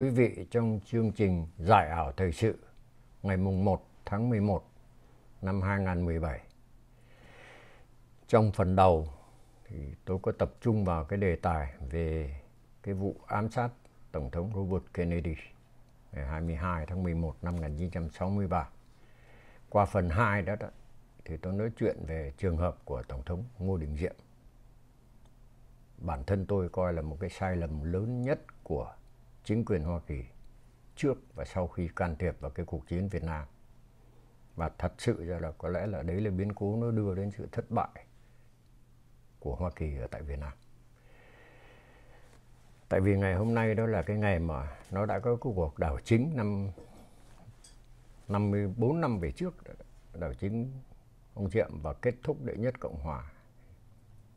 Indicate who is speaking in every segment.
Speaker 1: quý vị trong chương trình Giải ảo thời sự ngày mùng 1 tháng 11 năm 2017. Trong phần đầu thì tôi có tập trung vào cái đề tài về cái vụ ám sát Tổng thống Robert Kennedy ngày 22 tháng 11 năm 1963. Qua phần 2 đó, đó thì tôi nói chuyện về trường hợp của Tổng thống Ngô Đình Diệm. Bản thân tôi coi là một cái sai lầm lớn nhất của chính quyền Hoa Kỳ trước và sau khi can thiệp vào cái cuộc chiến Việt Nam. Và thật sự ra là có lẽ là đấy là biến cố nó đưa đến sự thất bại của Hoa Kỳ ở tại Việt Nam. Tại vì ngày hôm nay đó là cái ngày mà nó đã có cái cuộc đảo chính năm 54 năm về trước đảo chính ông Diệm và kết thúc đệ nhất Cộng Hòa.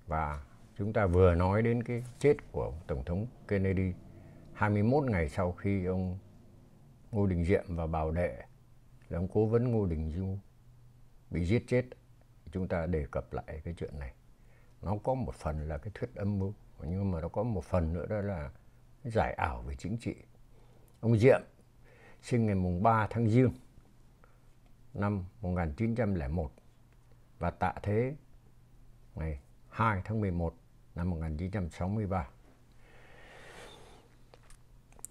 Speaker 1: Và chúng ta vừa nói đến cái chết của Tổng thống Kennedy 21 ngày sau khi ông Ngô Đình Diệm và Bảo Đệ là ông cố vấn Ngô Đình Du bị giết chết, chúng ta đề cập lại cái chuyện này. Nó có một phần là cái thuyết âm mưu, nhưng mà nó có một phần nữa đó là cái giải ảo về chính trị. Ông Diệm sinh ngày mùng 3 tháng Giêng năm 1901 và tạ thế ngày 2 tháng 11 năm 1963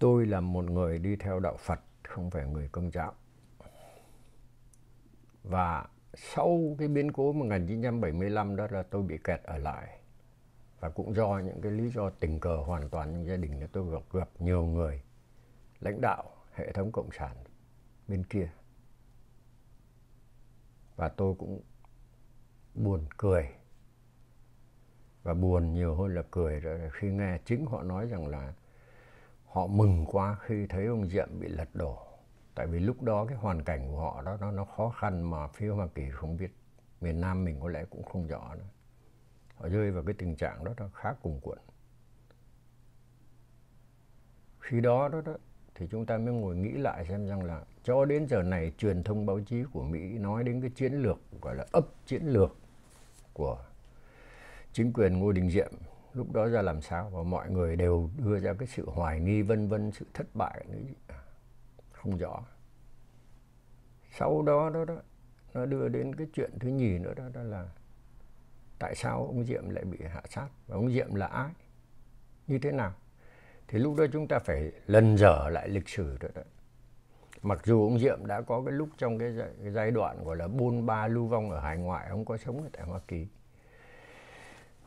Speaker 1: tôi là một người đi theo đạo Phật, không phải người công giáo. Và sau cái biến cố 1975 đó là tôi bị kẹt ở lại. Và cũng do những cái lý do tình cờ hoàn toàn trong gia đình tôi gặp gặp nhiều người, lãnh đạo, hệ thống cộng sản bên kia. Và tôi cũng buồn cười. Và buồn nhiều hơn là cười. Rồi khi nghe chính họ nói rằng là họ mừng quá khi thấy ông Diệm bị lật đổ. Tại vì lúc đó cái hoàn cảnh của họ đó nó nó khó khăn mà phía Hoa Kỳ không biết. Miền Nam mình có lẽ cũng không rõ nữa. Họ rơi vào cái tình trạng đó nó khá cùng cuộn. Khi đó đó, đó thì chúng ta mới ngồi nghĩ lại xem rằng là cho đến giờ này truyền thông báo chí của Mỹ nói đến cái chiến lược gọi là ấp chiến lược của chính quyền Ngô Đình Diệm lúc đó ra làm sao và mọi người đều đưa ra cái sự hoài nghi vân vân sự thất bại à, không rõ. Sau đó đó đó nó đưa đến cái chuyện thứ nhì nữa đó, đó là tại sao ông Diệm lại bị hạ sát và ông Diệm là ai? Như thế nào? Thì lúc đó chúng ta phải lần dở lại lịch sử đó, đó. mặc dù ông Diệm đã có cái lúc trong cái giai, cái giai đoạn gọi là buôn ba lưu vong ở hải ngoại ông có sống ở tại Hoa Kỳ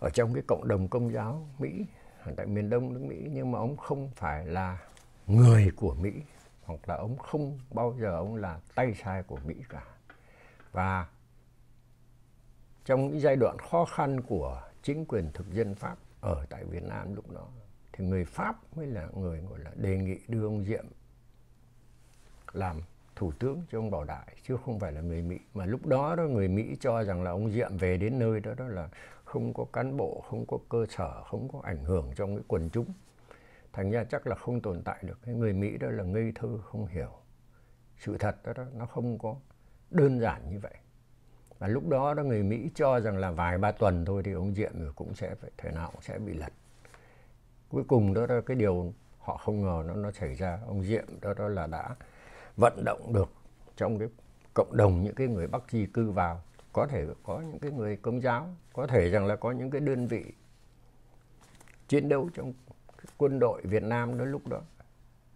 Speaker 1: ở trong cái cộng đồng công giáo Mỹ tại miền Đông nước Mỹ, nhưng mà ông không phải là người của Mỹ, hoặc là ông không bao giờ ông là tay sai của Mỹ cả. Và trong những giai đoạn khó khăn của chính quyền thực dân Pháp ở tại Việt Nam lúc đó, thì người Pháp mới là người, gọi là, đề nghị đưa ông Diệm làm thủ tướng cho ông Bảo Đại, chứ không phải là người Mỹ. Mà lúc đó đó, người Mỹ cho rằng là ông Diệm về đến nơi đó đó là không có cán bộ không có cơ sở không có ảnh hưởng trong cái quần chúng. Thành ra chắc là không tồn tại được. Cái người Mỹ đó là ngây thơ không hiểu. Sự thật đó, đó nó không có đơn giản như vậy. Và lúc đó đó người Mỹ cho rằng là vài ba tuần thôi thì ông Diệm cũng sẽ phải thể nào cũng sẽ bị lật. Cuối cùng đó, là cái điều họ không ngờ nó nó xảy ra. Ông Diệm đó đó là đã vận động được trong cái cộng đồng những cái người Bắc di cư vào có thể có những cái người công giáo có thể rằng là có những cái đơn vị chiến đấu trong quân đội Việt Nam đó lúc đó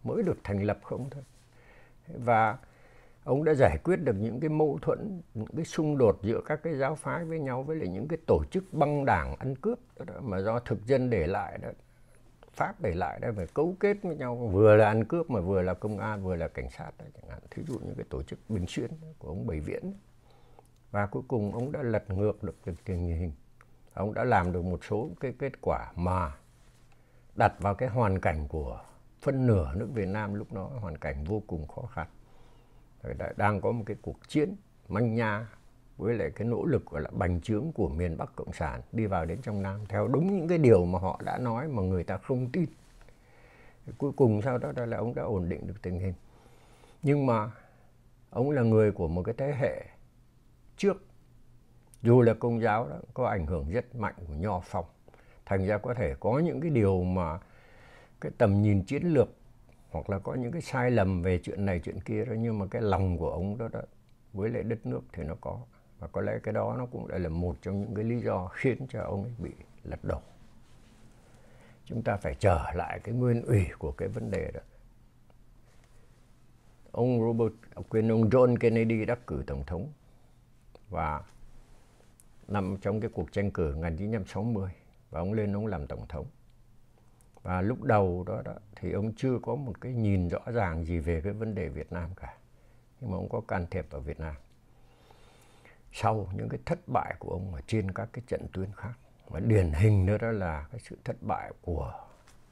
Speaker 1: mới được thành lập không thôi. Và ông đã giải quyết được những cái mâu thuẫn những cái xung đột giữa các cái giáo phái với nhau với lại những cái tổ chức băng đảng ăn cướp đó, đó mà do thực dân để lại đó pháp để lại đó phải cấu kết với nhau vừa là ăn cướp mà vừa là công an vừa là cảnh sát đó, chẳng hạn. Thí dụ như cái tổ chức bình xuyên của ông bảy viễn và cuối cùng ông đã lật ngược được tình hình ông đã làm được một số cái kết quả mà đặt vào cái hoàn cảnh của phân nửa nước Việt Nam lúc đó, hoàn cảnh vô cùng khó khăn đang có một cái cuộc chiến manh nha với lại cái nỗ lực, gọi là, bành trướng của miền Bắc Cộng sản đi vào đến trong Nam, theo đúng những cái điều mà họ đã nói mà người ta không tin. Cuối cùng sau đó là ông đã ổn định được tình hình. Nhưng mà ông là người của một cái thế hệ trước. Dù là công giáo đó có ảnh hưởng rất mạnh của nho phong thành ra có thể có những cái điều mà cái tầm nhìn chiến lược hoặc là có những cái sai lầm về chuyện này chuyện kia đó nhưng mà cái lòng của ông đó, đó với lại đất nước thì nó có. Và có lẽ cái đó nó cũng lại là một trong những cái lý do khiến cho ông ấy bị lật đổ. Chúng ta phải trở lại cái nguyên ủy của cái vấn đề đó. Ông Robert quên ông John Kennedy đắc cử tổng thống và nằm trong cái cuộc tranh cử 1960 và ông lên ông làm tổng thống. Và lúc đầu đó, đó thì ông chưa có một cái nhìn rõ ràng gì về cái vấn đề Việt Nam cả. Nhưng mà ông có can thiệp vào Việt Nam. Sau những cái thất bại của ông ở trên các cái trận tuyến khác và điển hình nữa đó là cái sự thất bại của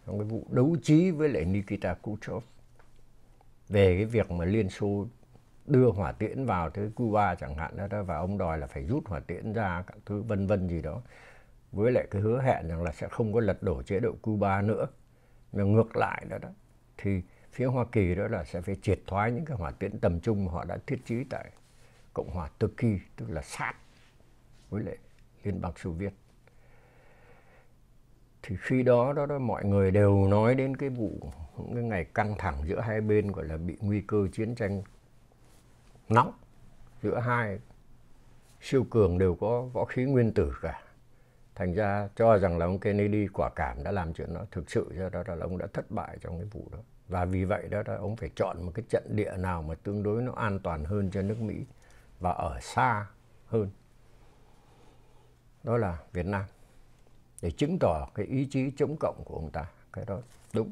Speaker 1: trong cái vụ đấu trí với lại Nikita Khrushchev về cái việc mà Liên Xô đưa hỏa tiễn vào tới Cuba chẳng hạn đó và ông đòi là phải rút hỏa tiễn ra các thứ vân vân gì đó. Với lại cái hứa hẹn rằng là sẽ không có lật đổ chế độ Cuba nữa. Mà ngược lại đó đó thì phía Hoa Kỳ đó là sẽ phải triệt thoái những cái hỏa tiễn tầm trung mà họ đã thiết trí tại Cộng hòa Turkey tức là sát với lại Liên bang Xô Viết. Thì khi đó đó, đó mọi người đều nói đến cái vụ những cái ngày căng thẳng giữa hai bên gọi là bị nguy cơ chiến tranh nóng. Giữa hai siêu cường đều có võ khí nguyên tử cả. Thành ra cho rằng là ông Kennedy quả cảm đã làm chuyện đó thực sự do đó là ông đã thất bại trong cái vụ đó. Và vì vậy đó, là ông phải chọn một cái trận địa nào mà tương đối nó an toàn hơn cho nước Mỹ và ở xa hơn. Đó là Việt Nam. Để chứng tỏ cái ý chí chống cộng của ông ta cái đó đúng.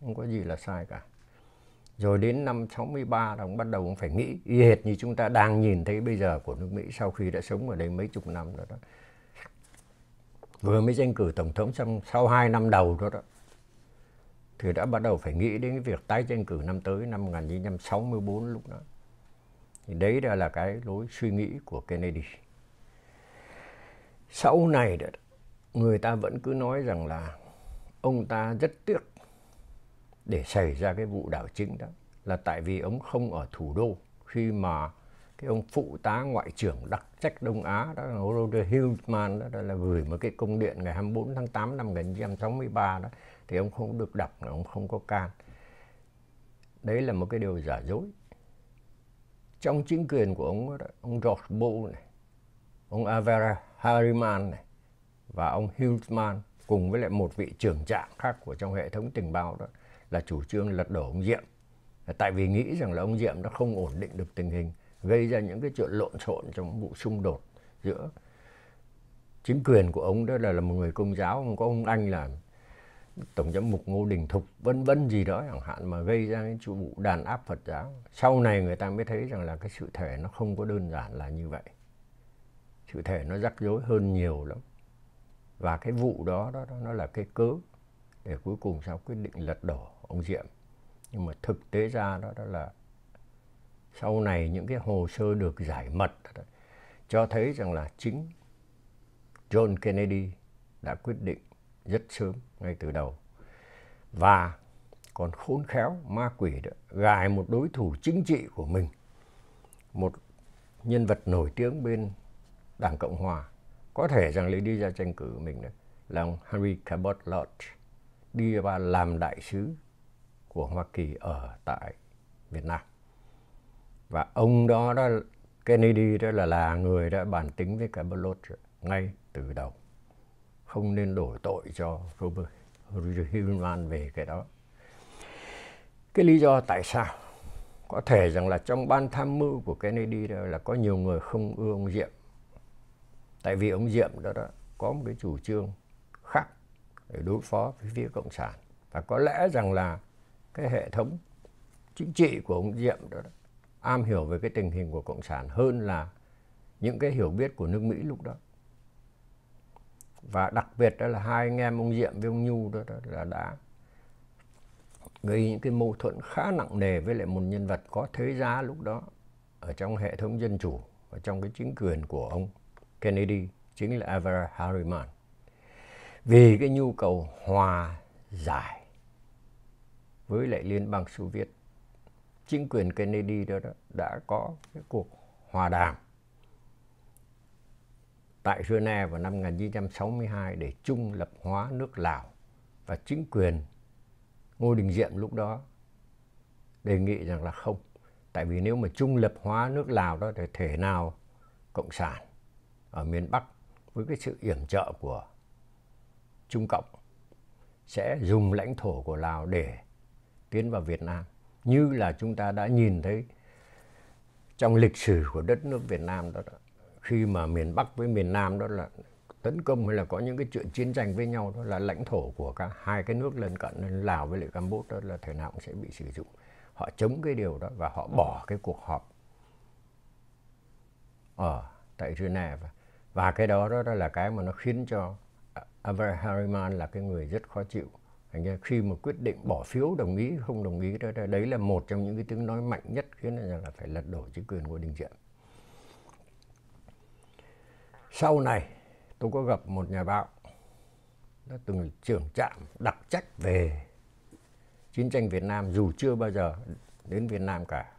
Speaker 1: Không có gì là sai cả rồi đến năm 63 là ông bắt đầu ông phải nghĩ y hệt như chúng ta đang nhìn thấy bây giờ của nước Mỹ sau khi đã sống ở đây mấy chục năm rồi đó. Vừa mới tranh cử tổng thống xong sau hai năm đầu đó đó thì đã bắt đầu phải nghĩ đến cái việc tái tranh cử năm tới năm 1964 lúc đó. Thì đấy đã là cái lối suy nghĩ của Kennedy. Sau này đó, người ta vẫn cứ nói rằng là ông ta rất tiếc để xảy ra cái vụ đảo chính đó là tại vì ông không ở thủ đô. Khi mà cái ông phụ tá ngoại trưởng đặc trách Đông Á đó là Roger Hillman đó, đó là gửi một cái công điện ngày 24 tháng 8 năm 1963 đó thì ông không được đọc ông không có can. Đấy là một cái điều giả dối. Trong chính quyền của ông đó, ông George Bull này ông Avera Harriman này và ông Hillman cùng với lại một vị trưởng trạng khác của trong hệ thống tình báo đó là chủ trương lật đổ ông Diệm. Tại vì nghĩ rằng là ông Diệm nó không ổn định được tình hình gây ra những cái chuyện lộn xộn trong vụ xung đột giữa chính quyền của ông đó là, là một người công giáo không có ông anh là tổng giám mục ngô đình thục vân vân gì đó chẳng hạn mà gây ra cái vụ đàn áp phật giáo. Sau này người ta mới thấy rằng là cái sự thể nó không có đơn giản là như vậy. Sự thể nó rắc rối hơn nhiều lắm. Và cái vụ đó đó, đó nó là cái cớ để cuối cùng sau quyết định lật đổ ông diệm. Nhưng mà thực tế ra đó đó là sau này những cái hồ sơ được giải mật đó, cho thấy rằng là chính John Kennedy đã quyết định rất sớm ngay từ đầu. Và còn khốn khéo ma quỷ đó gài một đối thủ chính trị của mình một nhân vật nổi tiếng bên đảng cộng hòa. Có thể rằng lấy đi ra tranh cử mình đó, là ông Henry Cabot Lodge đi và làm đại sứ của Hoa Kỳ ở tại Việt Nam và ông đó đó Kennedy đó là là người đã bàn tính với cả Blot ngay từ đầu không nên đổ tội cho Robert Hillman về cái đó. Cái lý do tại sao? Có thể rằng là trong ban tham mưu của Kennedy đó là có nhiều người không ưa ông Diệm. Tại vì ông Diệm đó, đó có một cái chủ trương để đối phó với phía Cộng sản. Và có lẽ rằng là cái hệ thống chính trị của ông Diệm đó, đó am hiểu về cái tình hình của Cộng sản hơn là những cái hiểu biết của nước Mỹ lúc đó và đặc biệt đó là hai anh em ông Diệm với ông Nhu đó, đó là đã gây những cái mâu thuẫn khá nặng nề với lại một nhân vật có thế giá lúc đó ở trong hệ thống dân chủ ở trong cái chính quyền của ông Kennedy chính là Everett Harriman vì cái nhu cầu hòa giải với lại liên bang Xô Viết chính quyền Kennedy đó, đó đã có cái cuộc hòa đàm tại Geneva vào năm 1962 để trung lập hóa nước Lào. Và chính quyền Ngô Đình Diệm lúc đó đề nghị rằng là không tại vì nếu mà trung lập hóa nước Lào đó thì thể nào cộng sản ở miền Bắc với cái sự yểm trợ của Trung Cộng sẽ dùng lãnh thổ của Lào để tiến vào Việt Nam. Như là chúng ta đã nhìn thấy trong lịch sử của đất nước Việt Nam đó, đó khi mà miền Bắc với miền Nam đó là tấn công hay là có những cái chuyện chiến tranh với nhau đó là lãnh thổ của cả hai cái nước lân cận Lào với lại Campuchia đó là thời nào cũng sẽ bị sử dụng. Họ chống cái điều đó và họ bỏ cái cuộc họp ở tại Geneva. Và cái đó đó là cái mà nó khiến cho Avar Harriman là cái người rất khó chịu thành ra khi mà quyết định bỏ phiếu đồng ý không đồng ý đó đấy là một trong những cái tiếng nói mạnh nhất khiến là, là phải lật đổ chính quyền của Đình Diệm sau này tôi có gặp một nhà báo đã từng trưởng trạm đặc trách về chiến tranh Việt Nam dù chưa bao giờ đến Việt Nam cả.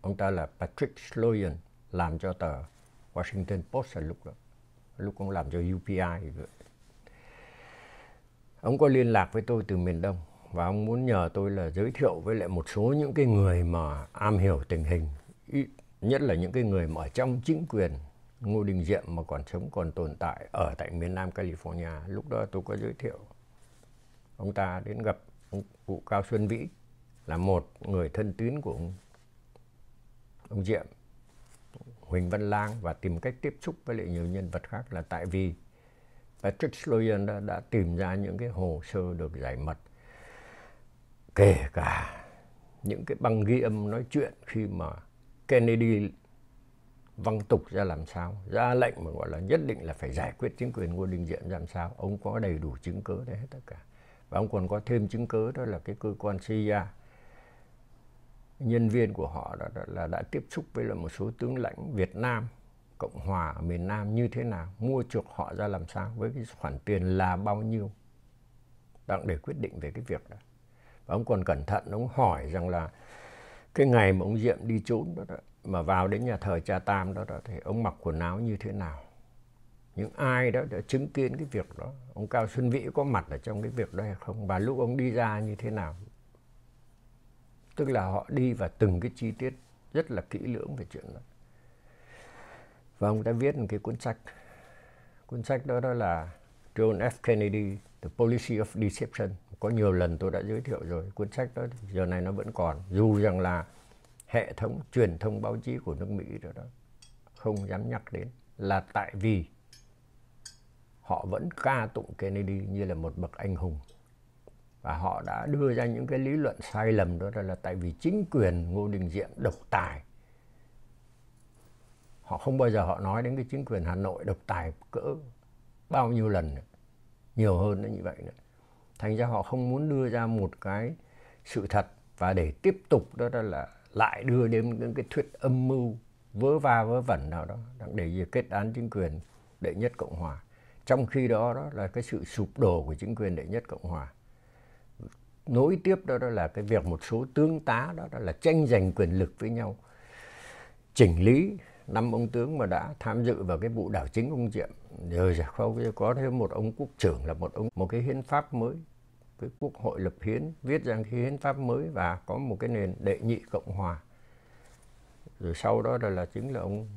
Speaker 1: Ông ta là Patrick Sloyan làm cho tờ Washington Post lúc đó. Lúc ông làm cho UPI. Ông có liên lạc với tôi từ miền Đông và ông muốn nhờ tôi là giới thiệu với lại một số những cái người mà am hiểu tình hình nhất là những cái người mà ở trong chính quyền Ngô Đình Diệm mà còn sống còn tồn tại ở tại miền Nam California. Lúc đó tôi có giới thiệu ông ta đến gặp ông cụ Cao Xuân Vĩ là một người thân tín của ông, ông Diệm Huỳnh Văn Lang và tìm cách tiếp xúc với lại nhiều nhân vật khác là tại vì Patrick Sloyan đã, đã tìm ra những cái hồ sơ được giải mật. Kể cả những cái băng ghi âm nói chuyện khi mà Kennedy văng tục ra làm sao ra lệnh mà gọi là nhất định là phải giải quyết chính quyền ngô đình diệm làm sao. Ông có đầy đủ chứng cứ đấy hết tất cả. Và ông còn có thêm chứng cứ đó là cái cơ quan CIA nhân viên của họ đã, đã, là đã tiếp xúc với là một số tướng lãnh Việt Nam. Cộng hòa ở miền Nam như thế nào? Mua chuộc họ ra làm sao? Với cái khoản tiền là bao nhiêu? Đặng để quyết định về cái việc đó. Và ông còn cẩn thận ông hỏi rằng là cái ngày mà ông Diệm đi trốn đó, đó mà vào đến nhà thờ cha Tam đó, đó thì ông mặc quần áo như thế nào? Những ai đó đã chứng kiến cái việc đó? Ông Cao Xuân Vĩ có mặt ở trong cái việc đó hay không? Và lúc ông đi ra như thế nào? Tức là họ đi vào từng cái chi tiết rất là kỹ lưỡng về chuyện đó và ông đã viết một cái cuốn sách. Cuốn sách đó đó là John F. Kennedy The Policy of Deception. Có nhiều lần tôi đã giới thiệu rồi. Cuốn sách đó giờ này nó vẫn còn. Dù rằng là hệ thống truyền thông báo chí của nước Mỹ đó, đó không dám nhắc đến là tại vì họ vẫn ca tụng Kennedy như là một bậc anh hùng. Và họ đã đưa ra những cái lý luận sai lầm đó là tại vì chính quyền Ngô Đình Diệm độc tài không bao giờ họ nói đến cái chính quyền Hà Nội độc tài cỡ bao nhiêu lần nữa. nhiều hơn nữa như vậy nữa. Thành ra họ không muốn đưa ra một cái sự thật và để tiếp tục đó, đó là lại đưa đến những cái thuyết âm mưu vớ va vớ vẩn nào đó để kết án chính quyền đệ nhất cộng hòa. Trong khi đó đó là cái sự sụp đổ của chính quyền đệ nhất cộng hòa. Nối tiếp đó, đó là cái việc một số tướng tá đó, đó là tranh giành quyền lực với nhau chỉnh lý năm ông tướng mà đã tham dự vào cái vụ đảo chính ông Diệm. Rồi không có thêm một ông quốc trưởng là một ông một cái hiến pháp mới. Cái quốc hội lập hiến viết ra cái hiến pháp mới và có một cái nền đệ nhị cộng hòa. Rồi sau đó là, là chính là ông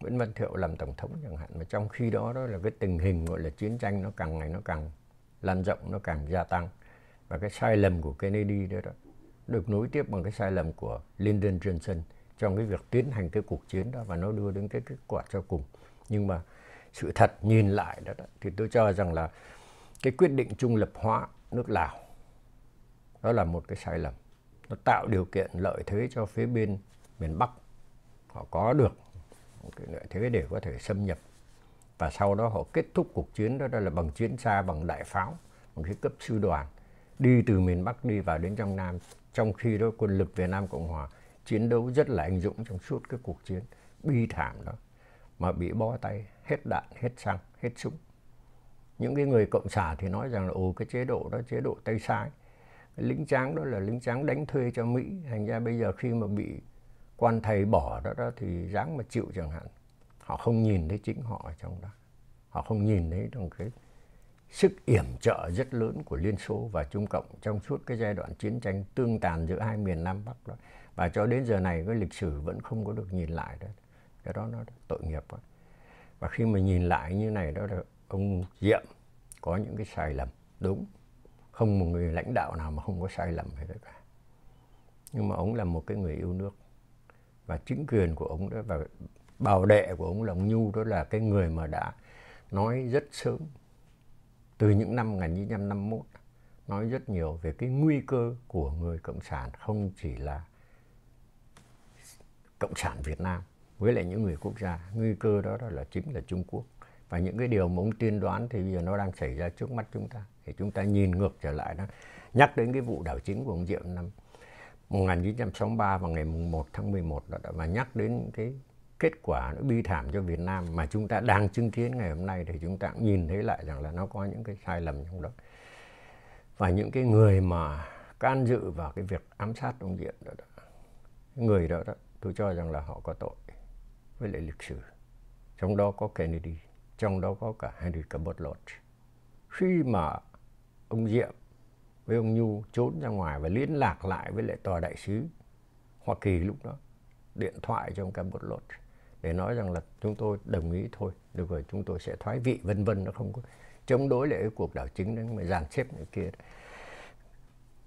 Speaker 1: Nguyễn Văn Thiệu làm tổng thống chẳng hạn. Mà trong khi đó đó là cái tình hình gọi là chiến tranh nó càng ngày nó càng lan rộng nó càng gia tăng. Và cái sai lầm của Kennedy đó, đó được nối tiếp bằng cái sai lầm của Lyndon Johnson trong cái việc tiến hành cái cuộc chiến đó và nó đưa đến cái kết quả cho cùng. Nhưng mà sự thật nhìn lại đó, đó thì tôi cho rằng là cái quyết định trung lập hóa nước Lào đó là một cái sai lầm. Nó tạo điều kiện lợi thế cho phía bên miền Bắc. Họ có được một cái lợi thế để có thể xâm nhập. Và sau đó họ kết thúc cuộc chiến đó, đó là bằng chiến xa bằng đại pháo bằng cái cấp sư đoàn đi từ miền Bắc đi vào đến trong Nam. Trong khi đó quân lực Việt Nam Cộng Hòa chiến đấu rất là anh dũng trong suốt cái cuộc chiến bi thảm đó mà bị bó tay hết đạn hết xăng hết súng. Những cái người cộng sản thì nói rằng là ồ cái chế độ đó chế độ tay sai. Cái lính tráng đó là lính tráng đánh thuê cho mỹ. Thành ra bây giờ khi mà bị quan thầy bỏ đó, đó thì dáng mà chịu chẳng hạn. Họ không nhìn thấy chính họ ở trong đó. Họ không nhìn thấy trong cái sức yểm trợ rất lớn của Liên Xô và Trung Cộng trong suốt cái giai đoạn chiến tranh tương tàn giữa hai miền Nam Bắc đó. Và cho đến giờ này cái lịch sử vẫn không có được nhìn lại đó. Cái đó nó tội nghiệp quá. Và khi mà nhìn lại như này đó là ông Diệm có những cái sai lầm. Đúng. Không một người lãnh đạo nào mà không có sai lầm hết cả. Nhưng mà ông là một cái người yêu nước. Và chính quyền của ông đó và bảo đệ của ông là ông Nhu đó là cái người mà đã nói rất sớm. Từ những năm 1951 nói rất nhiều về cái nguy cơ của người cộng sản không chỉ là cộng sản Việt Nam với lại những người quốc gia. Nguy cơ đó, đó là chính là Trung Quốc. Và những cái điều mà ông tiên đoán thì bây giờ nó đang xảy ra trước mắt chúng ta. Thì chúng ta nhìn ngược trở lại đó. Nhắc đến cái vụ đảo chính của ông Diệm năm 1963 vào ngày 1 tháng 11 đó và nhắc đến cái kết quả nó bi thảm cho Việt Nam mà chúng ta đang chứng kiến ngày hôm nay thì chúng ta cũng nhìn thấy lại rằng là nó có những cái sai lầm trong đó. Và những cái người mà can dự vào cái việc ám sát ông Diệm đó, đó người đó, đó tôi cho rằng là họ có tội với lại lịch sử. Trong đó có Kennedy, trong đó có cả Henry Cabot Lodge. Khi mà ông Diệm với ông Nhu trốn ra ngoài và liên lạc lại với lại tòa đại sứ Hoa Kỳ lúc đó, điện thoại cho ông Cabot Lodge để nói rằng là chúng tôi đồng ý thôi, được rồi, chúng tôi sẽ thoái vị, vân vân, nó không có chống đối lại cái cuộc đảo chính đấy, mà dàn xếp này kia.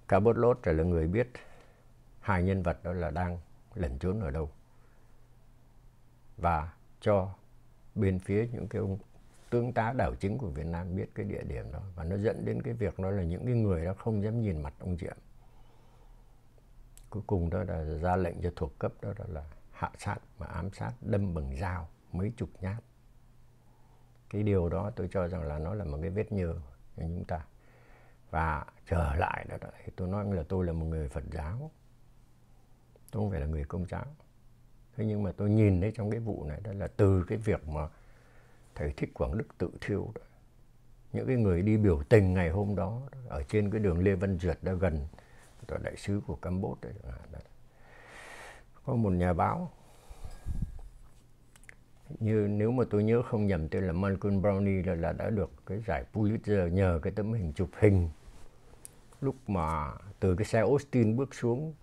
Speaker 1: Cabot Lodge là người biết hai nhân vật đó là đang lẩn trốn ở đâu. Và cho bên phía những cái ông tướng tá đảo chính của Việt Nam biết cái địa điểm đó. Và nó dẫn đến cái việc đó là những cái người đó không dám nhìn mặt ông Diệm. Cuối cùng đó là ra lệnh cho thuộc cấp đó, đó là hạ sát và ám sát đâm bằng dao mấy chục nhát. Cái điều đó tôi cho rằng là nó là một cái vết nhơ cho chúng ta. Và trở lại đó, đó thì tôi nói là tôi là một người Phật giáo tôi không phải là người công giáo thế nhưng mà tôi nhìn thấy trong cái vụ này đó là từ cái việc mà thầy thích quảng đức tự thiêu đó. Những cái người đi biểu tình ngày hôm đó ở trên cái đường lê văn duyệt đã gần tòa đại sứ của campuchia à, đấy. Có một nhà báo như nếu mà tôi nhớ không nhầm tên là Malcolm Brownie là, là đã được cái giải Pulitzer nhờ cái tấm hình chụp hình. Lúc mà từ cái xe Austin bước xuống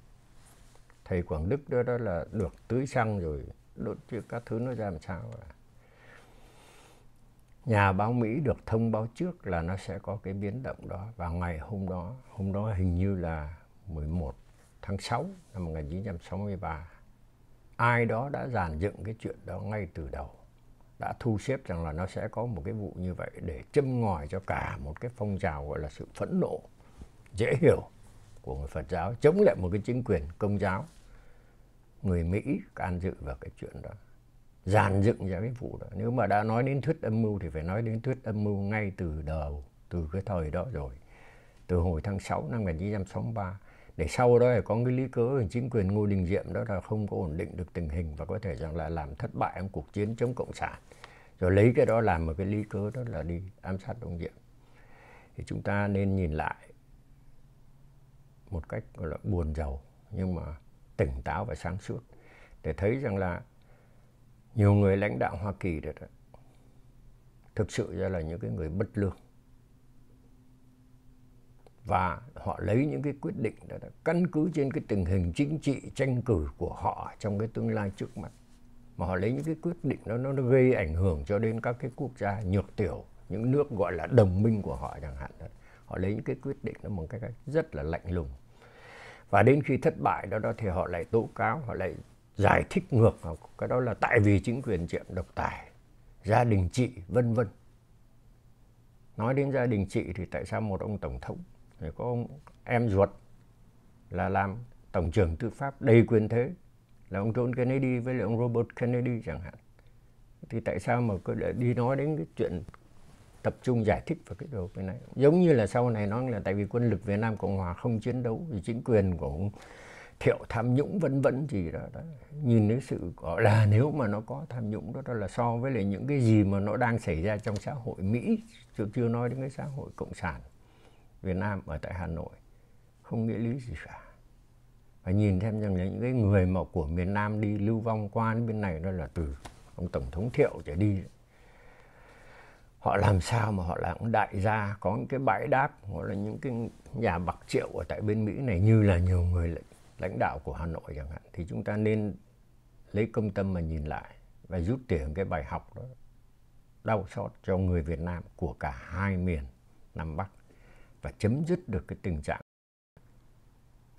Speaker 1: thầy Quảng Đức đó, đó là được tưới xăng rồi đốt các thứ nó ra làm sao à. nhà báo Mỹ được thông báo trước là nó sẽ có cái biến động đó và ngày hôm đó. Hôm đó hình như là 11 tháng 6 năm 1963 ai đó đã dàn dựng cái chuyện đó ngay từ đầu đã thu xếp rằng là nó sẽ có một cái vụ như vậy để châm ngòi cho cả một cái phong trào gọi là sự phẫn nộ dễ hiểu của người Phật giáo chống lại một cái chính quyền công giáo. Người Mỹ can dự vào cái chuyện đó dàn dựng ra cái vụ đó. Nếu mà đã nói đến thuyết âm mưu thì phải nói đến thuyết âm mưu ngay từ đầu, từ cái thời đó rồi. Từ hồi tháng 6 năm 1963 để sau đó có cái lý cớ chính quyền Ngô Đình Diệm đó là không có ổn định được tình hình và có thể rằng là làm thất bại trong cuộc chiến chống cộng sản. Rồi lấy cái đó làm một cái lý cớ đó là đi ám sát ông Diệm. Thì chúng ta nên nhìn lại một cách gọi là buồn giàu nhưng mà tỉnh táo và sáng suốt. Để thấy rằng là nhiều người lãnh đạo Hoa Kỳ được đó thực sự ra là những cái người bất lương. Và họ lấy những cái quyết định đó, đó căn cứ trên cái tình hình chính trị tranh cử của họ trong cái tương lai trước mặt. Mà họ lấy những cái quyết định đó nó, nó gây ảnh hưởng cho đến các cái quốc gia nhược tiểu những nước gọi là đồng minh của họ chẳng hạn đó. họ lấy những cái quyết định đó một cách rất là lạnh lùng và đến khi thất bại đó đó thì họ lại tố cáo, họ lại giải thích ngược vào cái đó là tại vì chính quyền chị độc tài, gia đình chị, vân vân. Nói đến gia đình chị thì tại sao một ông tổng thống thì có ông em ruột là làm tổng trưởng tư pháp đầy quyền thế, là ông John Kennedy với lại ông Robert Kennedy chẳng hạn? Thì tại sao mà cứ để đi nói đến cái chuyện tập trung giải thích về cái điều cái này. Giống như là sau này nói là tại vì quân lực Việt Nam Cộng Hòa không chiến đấu thì chính quyền của ông thiệu tham nhũng vân vân gì đó, đó. Nhìn cái sự gọi là nếu mà nó có tham nhũng đó, đó là so với lại những cái gì mà nó đang xảy ra trong xã hội Mỹ chưa chưa nói đến cái xã hội cộng sản Việt Nam ở tại Hà Nội. Không nghĩa lý gì cả. Và nhìn thêm rằng là những cái người mà của miền Nam đi lưu vong qua đến bên này đó là từ ông tổng thống thiệu trở đi họ làm sao mà họ là những đại gia, có những cái bãi đáp, hoặc là những cái nhà bạc triệu ở tại bên Mỹ này, như là nhiều người lãnh đạo của Hà Nội chẳng hạn. Thì chúng ta nên lấy công tâm mà nhìn lại và rút tiền cái bài học đó, đau xót cho người Việt Nam của cả hai miền, Nam Bắc, và chấm dứt được cái tình trạng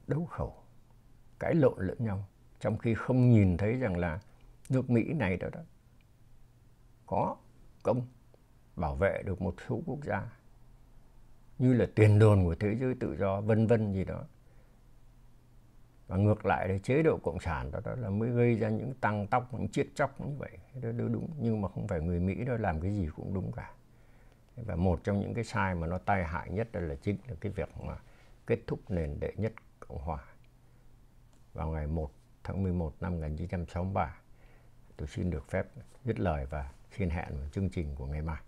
Speaker 1: đấu khẩu, cãi lộn lẫn nhau. Trong khi không nhìn thấy rằng là nước Mỹ này đó đó, có công bảo vệ được một số quốc gia như là tiền đồn của thế giới tự do vân vân gì đó. Và ngược lại thì chế độ cộng sản đó, đó là mới gây ra những tăng tóc những chiết chóc như vậy. Đó, đó đúng nhưng mà không phải người mỹ đó làm cái gì cũng đúng cả. Và một trong những cái sai mà nó tai hại nhất đó là chính là cái việc mà kết thúc nền đệ nhất cộng hòa. Vào ngày 1 tháng 11 năm 1963 tôi xin được phép dứt lời và xin hẹn chương trình của ngày mai.